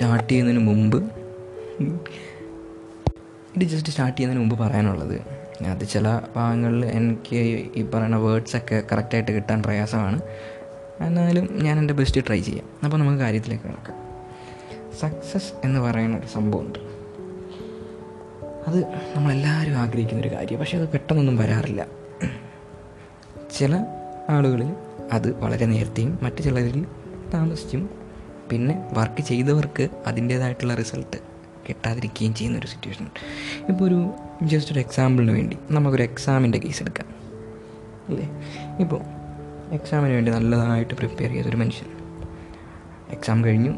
Start ചെയ്യുന്നതിന് മുമ്പ് ഇത് ജസ്റ്റ് സ്റ്റാർട്ട് ചെയ്യുന്നതിന് മുമ്പ് പറയാനുള്ളത്. അത് ചില ഭാഗങ്ങളിൽ എനിക്ക് ഈ പറയുന്ന വേർഡ്സൊക്കെ കറക്റ്റായിട്ട് കിട്ടാൻ പ്രയാസമാണ്. എന്നാലും ഞാൻ എന്റെ ബെസ്റ്റ് ട്രൈ ചെയ്യാം. അപ്പോൾ നമുക്ക് കാര്യത്തിലേക്ക് കിടക്കാം. സക്സസ് എന്ന് പറയുന്ന ഒരു സംഭവമുണ്ട് അത് നമ്മളെല്ലാവരും ആഗ്രഹിക്കുന്ന ഒരു കാര്യം. പക്ഷേ അത് പെട്ടെന്നൊന്നും വരാറില്ല. ചില ആളുകളിൽ അത് വളരെ നേരത്തെയും മറ്റു ചിലരിൽ താമസിച്ചും പിന്നെ വർക്ക് ചെയ്തവർക്ക് അതിന്റേതായിട്ടുള്ള റിസൾട്ട് കിട്ടാതിരിക്കുകയും ചെയ്യുന്ന ഒരു സിറ്റുവേഷൻ ഇപ്പോൾ ഒരു ജസ്റ്റ് ഒരു എക്സാമ്പിളിന് വേണ്ടി നമുക്കൊരു എക്സാമിന്റെ കേസ് എടുക്കാം. അല്ലേ? ഇപ്പോൾ എക്സാമിന് വേണ്ടി നല്ലതായിട്ട് പ്രിപ്പയർ ചെയ്തൊരു മനുഷ്യൻ. എക്സാം കഴിഞ്ഞു.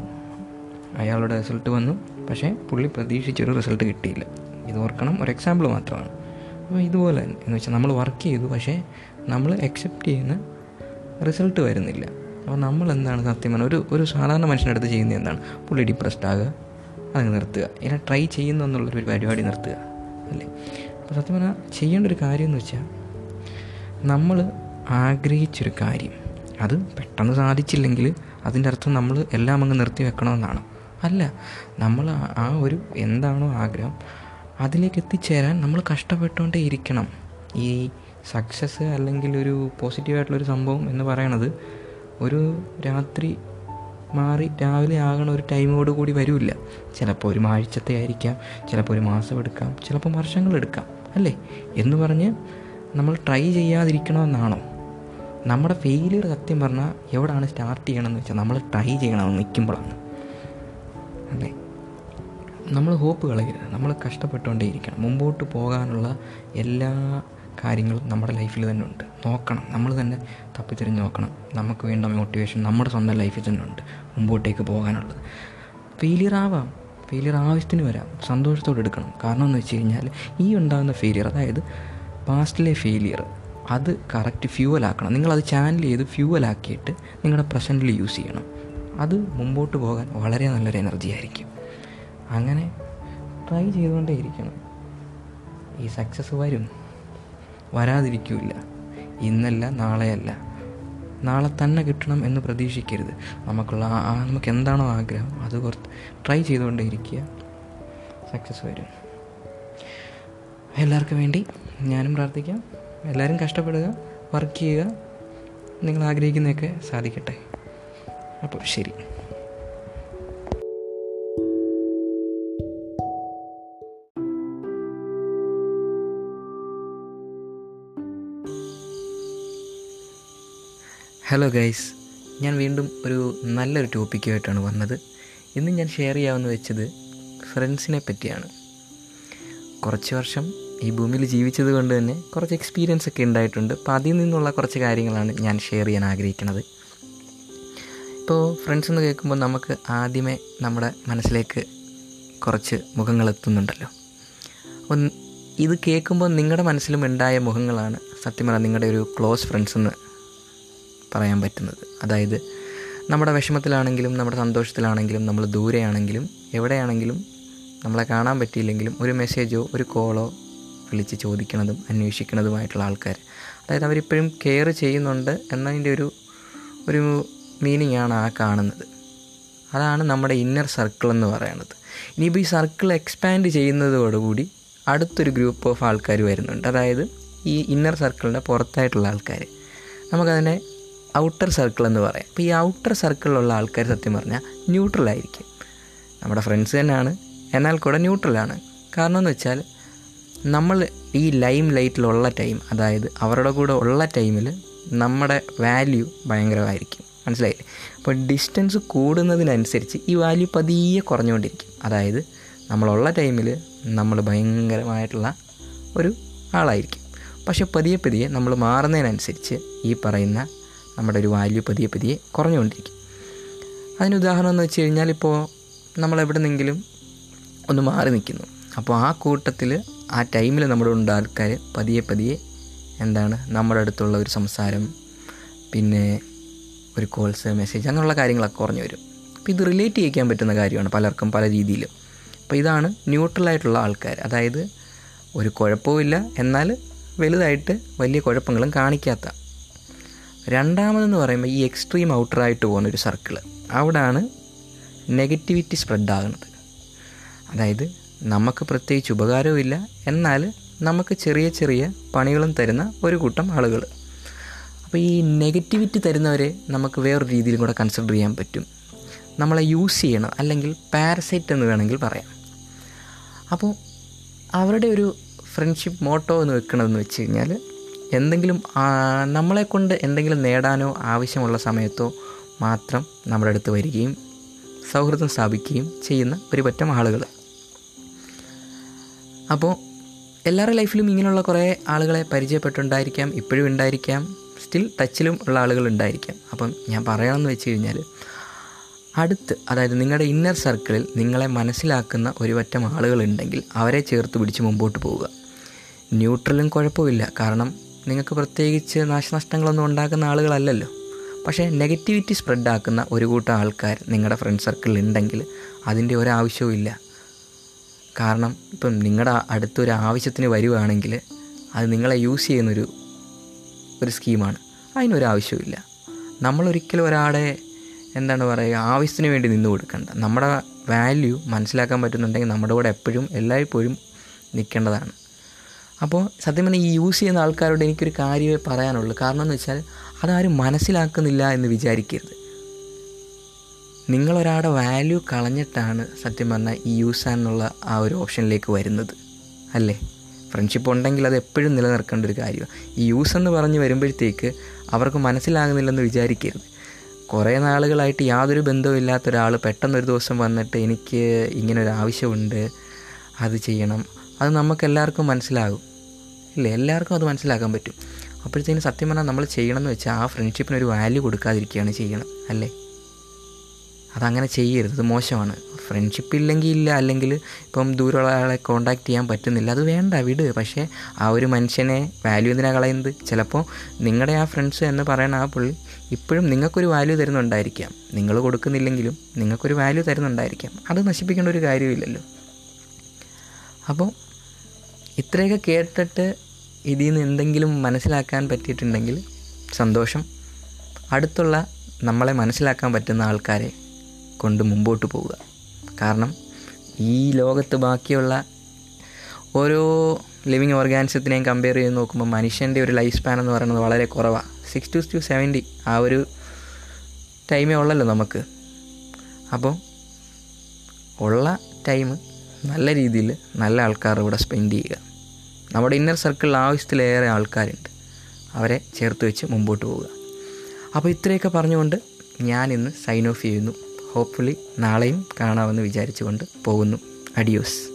അയാളുടെ റിസൾട്ട് വന്നു. പക്ഷേ പുള്ളി പ്രതീക്ഷിച്ചൊരു റിസൾട്ട് കിട്ടിയില്ല. ഇത് ഓർക്കണം ഒരു എക്സാമ്പിൾ മാത്രമാണ്. അപ്പോൾ ഇതുപോലെ തന്നെ എന്ന് വെച്ചാൽ നമ്മൾ വർക്ക് ചെയ്തു പക്ഷേ നമ്മൾ എക്സെപ്റ്റ് ചെയ്യുന്ന റിസൾട്ട് വരുന്നില്ല. അപ്പോൾ നമ്മൾ എന്താണ് സത്യം പറഞ്ഞാൽ ഒരു ഒരു സാധാരണ മനുഷ്യന്റെ അടുത്ത് ചെയ്യുന്നത് എന്താണ്? പുള്ളി ഡിപ്രസ്ഡ് ആകുക അതങ്ങ് നിർത്തുക. ഇങ്ങനെ ട്രൈ ചെയ്യുന്നു എന്നുള്ളൊരു പരിപാടി നിർത്തുക അല്ലേ? അപ്പോൾ സത്യം പറഞ്ഞാൽ ചെയ്യേണ്ട ഒരു കാര്യം എന്ന് വെച്ചാൽ നമ്മൾ ആഗ്രഹിച്ചൊരു കാര്യം അത് പെട്ടെന്ന് സാധിച്ചില്ലെങ്കിൽ അതിന്റെ അർത്ഥം നമ്മൾ എല്ലാം അങ്ങ് നിർത്തി വെക്കണമെന്നാണ്. അല്ല നമ്മൾ ആ ഒരു എന്താണോ ആഗ്രഹം അതിലേക്ക് എത്തിച്ചേരാൻ നമ്മൾ കഷ്ടപ്പെട്ടുകൊണ്ടേ ഇരിക്കണം. ഈ സക്സസ് അല്ലെങ്കിൽ ഒരു പോസിറ്റീവായിട്ടുള്ളൊരു സംഭവം എന്ന് പറയണത് ഒരു രാത്രി മാറി രാവിലെ ആകണ ഒരു ടൈമോട് കൂടി വരില്ല. ചിലപ്പോൾ ഒരു ആഴ്ചത്തെ ആയിരിക്കാം ചിലപ്പോൾ ഒരു മാസം എടുക്കാം ചിലപ്പോൾ വർഷങ്ങൾ എടുക്കാം അല്ലേ? എന്ന് പറഞ്ഞ് നമ്മൾ ട്രൈ ചെയ്യാതിരിക്കണമെന്നാണോ നമ്മുടെ ഫെയിലിയർ സത്യം പറഞ്ഞാൽ എവിടെയാണ് സ്റ്റാർട്ട് ചെയ്യണമെന്ന് വെച്ചാൽ നമ്മൾ ട്രൈ ചെയ്യണമെന്ന് നിൽക്കുമ്പോഴാണ് അല്ലേ? നമ്മൾ ഹോപ്പ് കളയരുത്. നമ്മൾ കഷ്ടപ്പെട്ടുകൊണ്ടേയിരിക്കണം. മുമ്പോട്ട് പോകാനുള്ള എല്ലാ കാര്യങ്ങളും നമ്മുടെ ലൈഫിൽ തന്നെ ഉണ്ട്. നോക്കണം. നമ്മൾ തന്നെ തപ്പിത്തിരിഞ്ഞ് നോക്കണം. നമുക്ക് വേണ്ട മോട്ടിവേഷൻ നമ്മുടെ സ്വന്തം ലൈഫിൽ തന്നെ ഉണ്ട് മുമ്പോട്ടേക്ക് പോകാനുള്ളത്. ഫെയിലിയർ ആവാം. ഫെയിലിയർ ആവശ്യത്തിന് വരാം. സന്തോഷത്തോടെ എടുക്കണം. കാരണം എന്ന് വെച്ച് കഴിഞ്ഞാൽ ഈ ഉണ്ടാകുന്ന ഫെയിലിയർ അതായത് പാസ്റ്റിലെ ഫെയിലിയർ അത് കറക്റ്റ് ഫ്യൂവലാക്കണം നിങ്ങളത് ചാനൽ ചെയ്ത് ഫ്യൂവലാക്കിയിട്ട് നിങ്ങളുടെ പ്രസന്റിൽ യൂസ് ചെയ്യണം. അത് മുമ്പോട്ട് പോകാൻ വളരെ നല്ലൊരു എനർജി ആയിരിക്കും. അങ്ങനെ ട്രൈ ചെയ്തുകൊണ്ടേ ഇരിക്കണം ഈ സക്സസ് വരും. വരാതിരിക്കില്ല. ഇന്നല്ല നാളെയല്ല. നാളെ തന്നെ കിട്ടണം എന്ന് പ്രതീക്ഷിക്കരുത്. നമുക്കുള്ള ആ നമുക്ക് എന്താണോ ആഗ്രഹം അത് കുറച്ച് ട്രൈ ചെയ്തുകൊണ്ടേ ഇരിക്കുക സക്സസ് വരും. എല്ലാവർക്കും വേണ്ടി ഞാനും പ്രാർത്ഥിക്കാം. എല്ലാവരും കഷ്ടപ്പെടുക വർക്ക് ചെയ്യുക. നിങ്ങൾ ആഗ്രഹിക്കുന്നതൊക്കെ സാധിക്കട്ടെ. അപ്പോൾ ശരി. ഹലോ ഗൈസ് ഞാൻ വീണ്ടും ഒരു നല്ലൊരു ടോപ്പിക്കുമായിട്ടാണ് വന്നത്. ഇന്ന് ഞാൻ ഷെയർ ചെയ്യാമെന്ന് വെച്ചത് ഫ്രണ്ട്സിനെ പറ്റിയാണ്. കുറച്ച് വർഷം ഈ ഭൂമിയിൽ ജീവിച്ചത് കൊണ്ട് തന്നെ കുറച്ച് എക്സ്പീരിയൻസ് ഒക്കെ ഉണ്ടായിട്ടുണ്ട്. അപ്പോൾ അതിൽ നിന്നുള്ള കുറച്ച് കാര്യങ്ങളാണ് ഞാൻ ഷെയർ ചെയ്യാൻ ആഗ്രഹിക്കുന്നത്. ഇപ്പോൾ ഫ്രണ്ട്സ് എന്ന് കേൾക്കുമ്പോൾ നമുക്ക് ആദ്യമേ നമ്മുടെ മനസ്സിലേക്ക് കുറച്ച് മുഖങ്ങൾ എത്തുന്നുണ്ടല്ലോ. അപ്പം ഇത് കേൾക്കുമ്പോൾ നിങ്ങളുടെ മനസ്സിലും ഉണ്ടായ മുഖങ്ങളാണ് സത്യം പറഞ്ഞാൽ നിങ്ങളുടെ ഒരു ക്ലോസ് ഫ്രണ്ട്സ് എന്ന് പറയാൻ പറ്റുന്നത്. അതായത് നമ്മുടെ വിഷമത്തിലാണെങ്കിലും നമ്മുടെ സന്തോഷത്തിലാണെങ്കിലും നമ്മൾ ദൂരെയാണെങ്കിലും എവിടെയാണെങ്കിലും നമ്മളെ കാണാൻ പറ്റിയില്ലെങ്കിലും ഒരു മെസ്സേജോ ഒരു കോളോ വിളിച്ച് ചോദിക്കുന്നതും അന്വേഷിക്കുന്നതുമായിട്ടുള്ള ആൾക്കാർ അതായത് അവരിപ്പോഴും കെയർ ചെയ്യുന്നുണ്ട് എന്നതിന്റെ ഒരു ഒരു മീനിങ് ആണ് ആ കാണുന്നത്. അതാണ് നമ്മുടെ ഇന്നർ സർക്കിൾ എന്ന് പറയുന്നത്. ഇനിയിപ്പോൾ ഈ സർക്കിൾ എക്സ്പാൻഡ് ചെയ്യുന്നതോടുകൂടി അടുത്തൊരു ഗ്രൂപ്പ് ഓഫ് ആൾക്കാർ വരുന്നുണ്ട്. അതായത് ഈ ഇന്നർ സർക്കിളിന്റെ പുറത്തായിട്ടുള്ള ആൾക്കാർ നമുക്കതിനെ ഔട്ടർ സർക്കിൾ എന്ന് പറയാം. അപ്പോൾ ഈ ഔട്ടർ സർക്കിളിലുള്ള ആൾക്കാർ സത്യം പറഞ്ഞാൽ ന്യൂട്രലായിരിക്കും നമ്മുടെ ഫ്രണ്ട്സ് തന്നെയാണ്. എന്നാൽ കൂടെ ന്യൂട്രലാണ് കാരണം എന്ന് വെച്ചാൽ നമ്മൾ ഈ ലൈം ലൈറ്റിലുള്ള ടൈം അതായത് അവരുടെ കൂടെ ഉള്ള ടൈമിൽ നമ്മുടെ വാല്യൂ ഭയങ്കരമായിരിക്കും. മനസ്സിലായില്ലേ? അപ്പോൾ ഡിസ്റ്റൻസ് കൂടുന്നതിനനുസരിച്ച് ഈ വാല്യൂ പതിയെ കുറഞ്ഞുകൊണ്ടിരിക്കും. അതായത് നമ്മളുള്ള ടൈമിൽ നമ്മൾ ഭയങ്കരമായിട്ടുള്ള ഒരു ആളായിരിക്കും. പക്ഷെ പതിയെ പതിയെ നമ്മൾ മാറുന്നതിനനുസരിച്ച് ഈ പറയുന്ന നമ്മുടെ ഒരു വാല്യൂ പതിയെ പതിയെ കുറഞ്ഞുകൊണ്ടിരിക്കും. അതിന് ഉദാഹരണം എന്ന് വെച്ച് കഴിഞ്ഞാൽ ഇപ്പോൾ നമ്മൾ എവിടെന്നെങ്കിലും ഒന്ന് മാറി നിൽക്കുന്നു. അപ്പോൾ ആ കൂട്ടത്തിൽ ആ ടൈമിൽ നമ്മുടെ ഉണ്ട് ആൾക്കാർ പതിയെ പതിയെ എന്താണ് നമ്മുടെ അടുത്തുള്ള ഒരു സംസാരം പിന്നെ ഒരു കോൾസ് മെസ്സേജ് അങ്ങനെയുള്ള കാര്യങ്ങളൊക്കെ കുറഞ്ഞു വരും. അപ്പോൾ ഇത് റിലേറ്റ് ചെയ്യിക്കാൻ പറ്റുന്ന കാര്യമാണ് പലർക്കും പല രീതിയിലും. അപ്പോൾ ഇതാണ് ന്യൂട്രലായിട്ടുള്ള ആൾക്കാർ. അതായത് ഒരു കുഴപ്പവുമില്ല എന്നാൽ വലുതായിട്ട് വലിയ കുഴപ്പങ്ങളും കാണിക്കാത്ത രണ്ടാമതെന്ന് പറയുമ്പോൾ ഈ എക്സ്ട്രീം ഔട്ടറായിട്ട് പോകുന്ന ഒരു സർക്കിൾ അവിടാണ് നെഗറ്റിവിറ്റി സ്പ്രെഡാകുന്നത് അതായത് നമുക്ക് പ്രത്യേകിച്ച് ഉപകാരവുമില്ല എന്നാൽ നമുക്ക് ചെറിയ ചെറിയ പണികളും തരുന്ന ഒരു കൂട്ടം ആളുകൾ. അപ്പോൾ ഈ നെഗറ്റിവിറ്റി തരുന്നവരെ നമുക്ക് വേറൊരു രീതിയിലും കൂടെ കൺസിഡർ ചെയ്യാൻ പറ്റും. നമ്മളെ യൂസ് ചെയ്യണം അല്ലെങ്കിൽ പാരസൈറ്റ് എന്ന് വേണമെങ്കിൽ പറയാം. അപ്പോൾ അവരുടെ ഒരു ഫ്രണ്ട്ഷിപ്പ് മോട്ടോ എന്ന് വെക്കണമെന്ന് വെച്ച് കഴിഞ്ഞാൽ എന്തെങ്കിലും നമ്മളെ കൊണ്ട് എന്തെങ്കിലും നേടാനോ ആവശ്യമുള്ള സമയത്തോ മാത്രം നമ്മുടെ അടുത്ത് വരികയും സൗഹൃദം സ്ഥാപിക്കുകയും ചെയ്യുന്ന ഒരു പറ്റം ആളുകൾ. അപ്പോൾ എല്ലാവരുടെ ലൈഫിലും ഇങ്ങനെയുള്ള കുറേ ആളുകളെ പരിചയപ്പെട്ടുണ്ടായിരിക്കാം ഇപ്പോഴും ഉണ്ടായിരിക്കാം സ്റ്റിൽ ടച്ചിലും ഉള്ള ആളുകൾ ഉണ്ടായിരിക്കാം. അപ്പം ഞാൻ പറയണമെന്ന് വെച്ച് കഴിഞ്ഞാൽ അടുത്ത് അതായത് നിങ്ങളുടെ ഇന്നർ സർക്കിളിൽ നിങ്ങളെ മനസ്സിലാക്കുന്ന ഒരു പറ്റം ആളുകളുണ്ടെങ്കിൽ അവരെ ചേർത്ത് പിടിച്ച് മുമ്പോട്ട് പോവുക. ന്യൂട്രലും കുഴപ്പമില്ല. കാരണം നിങ്ങൾക്ക് പ്രത്യേകിച്ച് നാശനഷ്ടങ്ങളൊന്നും ഉണ്ടാക്കുന്ന ആളുകളല്ലല്ലോ. പക്ഷേ നെഗറ്റിവിറ്റി സ്പ്രെഡാക്കുന്ന ഒരു കൂട്ടം ആൾക്കാർ നിങ്ങളുടെ ഫ്രണ്ട് സർക്കിളിൽ ഉണ്ടെങ്കിൽ അതിന്റെ ഒരാവശ്യവും ഇല്ല. കാരണം ഇപ്പം നിങ്ങളുടെ അടുത്തൊരു ആവശ്യത്തിന് വരുവാണെങ്കിൽ അത് നിങ്ങളെ യൂസ് ചെയ്യുന്നൊരു ഒരു സ്കീമാണ്. അതിനൊരാവശ്യമില്ല നമ്മളൊരിക്കലും ഒരാളെ എന്താണ് പറയുക ആവശ്യത്തിന് വേണ്ടി നിന്ന് കൊടുക്കേണ്ട. നമ്മുടെ വാല്യൂ മനസ്സിലാക്കാൻ പറ്റുന്നുണ്ടെങ്കിൽ നമ്മുടെ കൂടെ എപ്പോഴും എല്ലായ്പ്പോഴും നിൽക്കേണ്ടതാണ്. അപ്പോൾ സത്യം പറഞ്ഞാൽ ഈ യൂസ് ചെയ്യുന്ന ആൾക്കാരോട് എനിക്കൊരു കാര്യമേ പറയാനുള്ളൂ. കാരണം എന്ന് വെച്ചാൽ അതാരും മനസ്സിലാക്കുന്നില്ല എന്ന് വിചാരിക്കരുത്. നിങ്ങളൊരാളുടെ വാല്യൂ കളഞ്ഞിട്ടാണ് സത്യം പറഞ്ഞാൽ ഈ യൂസ് എന്നുള്ള ആ ഒരു ഓപ്ഷനിലേക്ക് വരുന്നത്. അല്ലേ? ഫ്രണ്ട്ഷിപ്പ് ഉണ്ടെങ്കിൽ അത് എപ്പോഴും നിലനിർക്കേണ്ട ഒരു കാര്യമാണ് ഈ യൂസ് എന്ന് പറഞ്ഞ് വരുമ്പോഴത്തേക്ക് അവർക്ക് മനസ്സിലാകുന്നില്ലെന്ന് വിചാരിക്കരുത്. കുറേ നാളുകളായിട്ട് യാതൊരു ബന്ധവും ഇല്ലാത്ത ഒരാൾ പെട്ടെന്ന് ഒരു ദിവസം വന്നിട്ട് എനിക്ക് ഇങ്ങനെ ഒരു ആവശ്യമുണ്ട് അത് ചെയ്യണം. അത് നമുക്ക് എല്ലാവർക്കും മനസ്സിലാകും. ഇല്ല? എല്ലാവർക്കും അത് മനസ്സിലാക്കാൻ പറ്റും. അപ്പോഴത്തേക്കും സത്യം പറഞ്ഞാൽ നമ്മൾ ചെയ്യണമെന്ന് വെച്ചാൽ ആ ഫ്രണ്ട്ഷിപ്പിന് ഒരു വാല്യൂ കൊടുക്കാതിരിക്കുകയാണ് ചെയ്യണം. അല്ലേ? അതങ്ങനെ ചെയ്യരുത്. അത് മോശമാണ്. ഫ്രണ്ട്ഷിപ്പ് ഇല്ലെങ്കിൽ ഇല്ല. അല്ലെങ്കിൽ ഇപ്പം ദൂരമുള്ള ആളെ കോണ്ടാക്ട് ചെയ്യാൻ പറ്റുന്നില്ല. അത് വേണ്ട. വിട്. പക്ഷേ ആ ഒരു മനുഷ്യനെ വാല്യൂ എന്തിനാണ് കളയുന്നത് ചിലപ്പോൾ നിങ്ങളുടെ ആ ഫ്രണ്ട്സ് എന്ന് പറയുന്ന ആ പുള്ളി ഇപ്പോഴും നിങ്ങൾക്കൊരു വാല്യൂ തരുന്നുണ്ടായിരിക്കാം. നിങ്ങൾ കൊടുക്കുന്നില്ലെങ്കിലും നിങ്ങൾക്കൊരു വാല്യൂ തരുന്നുണ്ടായിരിക്കാം. അത് നശിപ്പിക്കേണ്ട ഒരു കാര്യമില്ലല്ലോ. അപ്പോൾ ഇത്രയൊക്കെ കേട്ടിട്ട് ഇതിൽ നിന്ന് എന്തെങ്കിലും മനസ്സിലാക്കാൻ പറ്റിയിട്ടുണ്ടെങ്കിൽ സന്തോഷം. അടുത്തുള്ള നമ്മളെ മനസ്സിലാക്കാൻ പറ്റുന്ന ആൾക്കാരെ കൊണ്ട് മുമ്പോട്ട് പോവുക. കാരണം ഈ ലോകത്ത് ബാക്കിയുള്ള ഓരോ ലിവിങ് ഓർഗാനിസത്തിനെയും കമ്പയർ ചെയ്ത് നോക്കുമ്പോൾ മനുഷ്യന്റെ ഒരു ലൈഫ് സ്പാൻ എന്ന് പറയുന്നത് വളരെ കുറവാണ് സിക്സ് ടു ടു സെവന്റി ആ ഒരു ടൈമേ ഉള്ളല്ലോ നമുക്ക്. അപ്പോൾ ഉള്ള ടൈം നല്ല രീതിയിൽ നല്ല ആൾക്കാർ ഇവിടെ സ്പെൻഡ് ചെയ്യുക. നമ്മുടെ ഇന്നർ സർക്കിളിൽ ആവശ്യത്തിലേറെ ആൾക്കാരുണ്ട്. അവരെ ചേർത്ത് വെച്ച് മുമ്പോട്ട് പോവുക. അപ്പോൾ ഇത്രയൊക്കെ പറഞ്ഞുകൊണ്ട് ഞാൻ ഇന്ന് സൈൻ ഓഫ് ചെയ്യുന്നു. ഹോപ്പ്ഫുള്ളി നാളെയും കാണാമെന്ന് വിചാരിച്ചുകൊണ്ട് പോകുന്നു. അഡിയോസ്